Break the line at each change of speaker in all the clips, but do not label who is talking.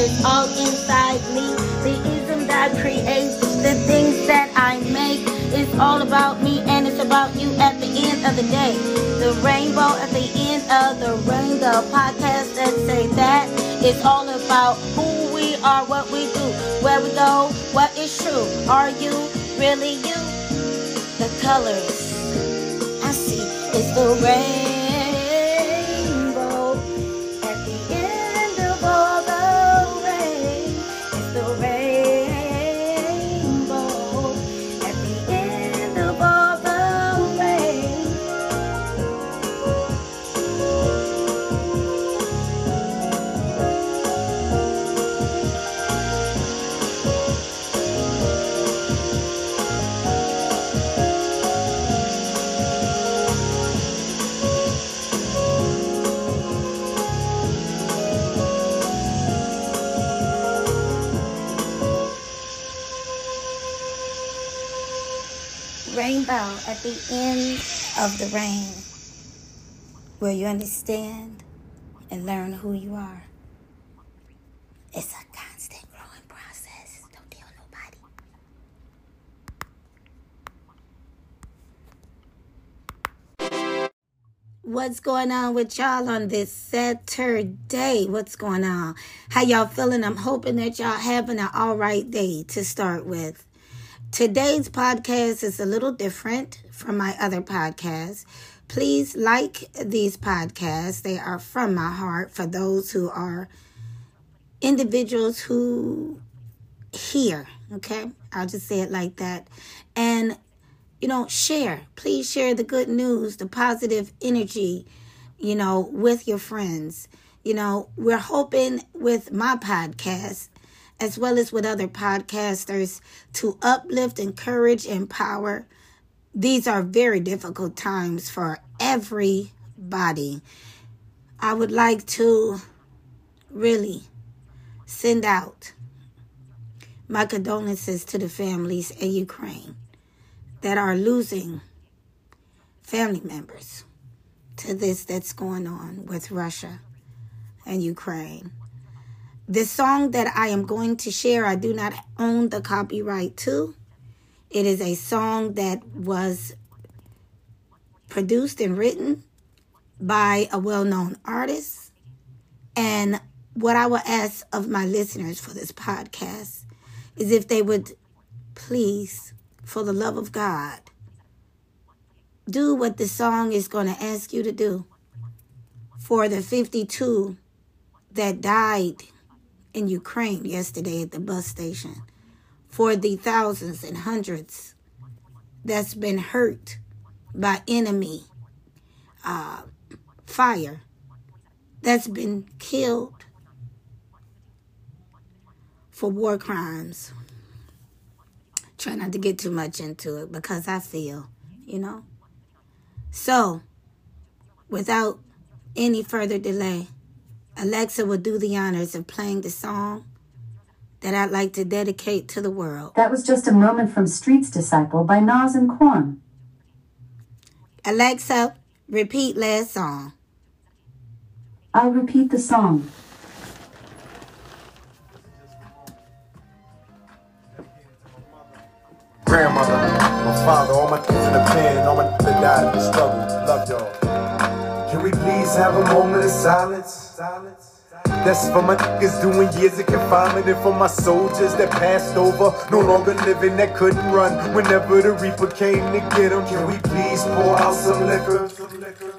It's all inside me. The ism that creates the things that I make. It's all about me and it's about you at the end of the day. The rainbow at the end of the rainbow podcast that say that it's all about who we are, what we do, where we go, what is true. Are you really you? The colors I see is the rain. Rainbow at the end of the rain where you understand and learn who you are. It's a constant growing process. Don't tell nobody. What's going on with y'all on this Saturday? What's going on? How y'all feeling? I'm hoping that y'all having an all right day to start with. Today's podcast is a little different from my other podcasts. Please like these podcasts. They are from my heart for those who are individuals who hear. Okay. I'll just say it like that. And, you know, share. Please share the good news, the positive energy, you know, with your friends. You know, we're hoping with my podcast as well as with other podcasters, to uplift, encourage, empower. These are very difficult times for everybody. I would like to really send out my condolences to the families in Ukraine that are losing family members to this that's going on with Russia and Ukraine. The song that I am going to share, I do not own the copyright to. It is a song that was produced and written by a well known artist. And what I will ask of my listeners for this podcast is if they would please, for the love of God, do what the song is going to ask you to do. For the 52 that died in Ukraine yesterday at the bus station for the thousands and hundreds that's been hurt by enemy uh, fire, that's been killed for war crimes. Try not to get too much into it because I feel, you know. So, without any further delay, Alexa will do the honors of playing the song that I'd like to dedicate to the world.
That was just a moment from Street's Disciple by Nas and Quan.
Alexa, repeat last song.
I'll repeat the song.
Grandmother, my father, all my kids in the pen, all my that died in the struggle. Love y'all. Can we please have a moment of silence? That's for my niggas doing years of confinement and for my soldiers that passed over, no longer living, that couldn't run whenever the Reaper came to get them. Can we please pour out some liquor?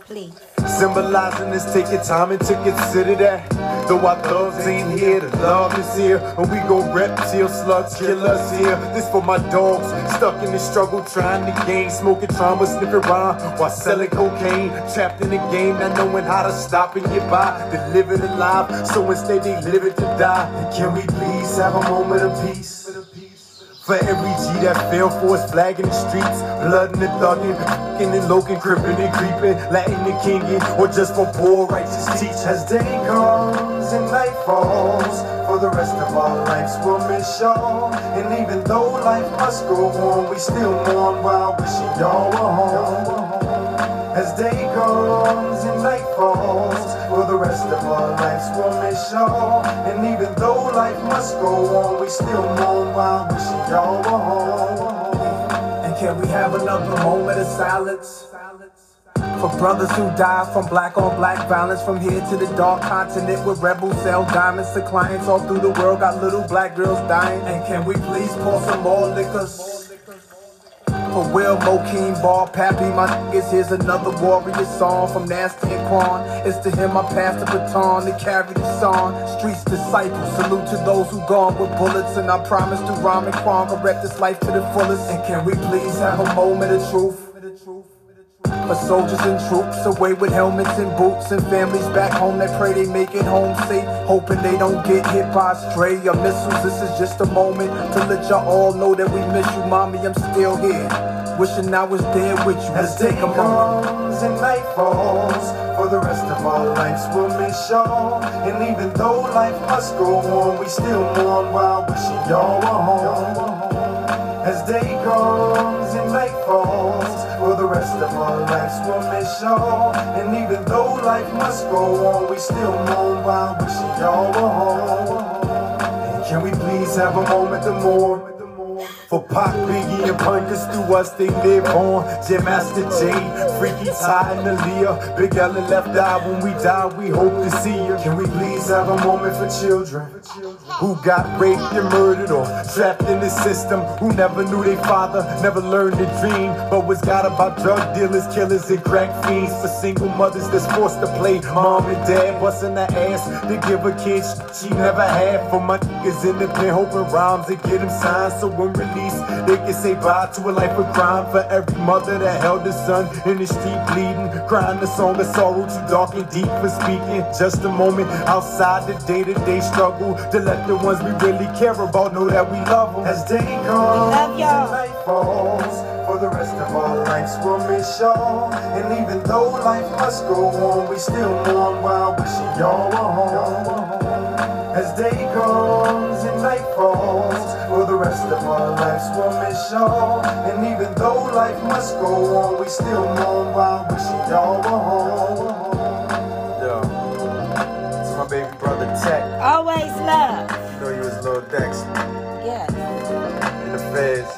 Please.
Symbolizing this, take your time and to consider that. Though our loves ain't here, the love is here. And we go rep till slugs kill us here. This for my dogs, stuck in the struggle, trying to gain. Smoking trauma, sniffing rhyme while selling cocaine. Trapped in the game, not knowing how to stop and get by. They live it alive, so instead they live it to die. Can we please have a moment of peace? For every G that fell for flag in the streets, blood in the thuggin', fucking and loking, crippin' and creepin', Latin and kingin', or just for poor righteous teach. As day comes and night falls, for the rest of our lives we'll miss y'all. And even though life must go on, we still mourn while wishing y'all were home. As day comes and night falls, for the rest of our lives we'll miss y'all. And even though life must go on, we still mourn while wishing y'all were home.
And can we have another moment of silence? For brothers who die from black on black violence From here to the dark continent where rebels sell diamonds To clients all through the world got little black girls dying And can we please pour some more liquors? For Will, Mokeem, Ball, Pappy, my niggas, here's another warrior song from Nasty and Quan. It's to him I pass the baton to carry the song. Streets disciples, salute to those who gone with bullets. And I promise to rhyme and Quan, rep this life to the fullest. And can we please have a moment of truth? For soldiers and troops away with helmets and boots and families back home that pray they make it home safe, hoping they don't get hit by a stray or missiles. This is just a moment to let y'all all know that we miss you, mommy. I'm still here, wishing I was there with you.
As day comes and night falls, for the rest of our lives we'll miss y'all. And even though life must go on, we still mourn while wishing y'all were home. As day comes and night falls, rest of our lives we'll miss y'all. And even though life must go on, we still mourn while wishing y'all were home. And can we please have a moment to mourn? For Pac, Biggie, and Punkers through us they live on. Jam Master Jay, Freaky Tah, and Aaliyah. Big and Left Eye, when we die, we hope to see you. Can we please have a moment for children who got raped and murdered or trapped in the system, who never knew their father, never learned to dream, but was got about drug dealers, killers, and crack fiends. For single mothers that's forced to play mom and dad, busting their ass to give a kid she never had. For my niggas in the pen, hoping rhymes and get them signed, so when released, they can say bye to a life of crime. For every mother that held a son in the street bleeding, crying the song of sorrow too dark and deep for speaking. Just a moment outside the day-to-day struggle to let the ones we really care about know that we love them. As day comes
love
night falls, for the rest of our lives we'll miss y'all. And even though life must go on, we still mourn while wishing y'all were home. As day comes and night falls, for the rest of our lives we'll miss y'all. And even though life must go on, we still mourn while wishing y'all were home. Yo, it's my baby brother Tech.
Always love.
You know you was little Dex
Yes.
in the feds.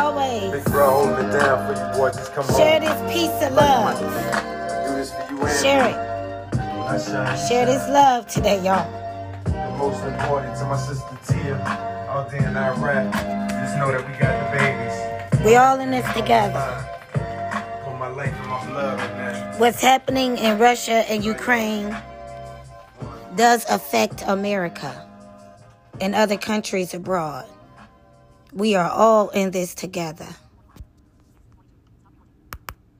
Always.
Big bro holding it down for you, boy. Just come on.
Share
home.
this piece of love.
Do this for you
Share it. Share this love today, y'all.
And most important to my sister Tia out there in Iraq. Just know that we got the babies.
We all in this together.
Fine. Put my life and my blood in that.
What's happening in Russia and Ukraine does affect America and other countries abroad. We are all in this together.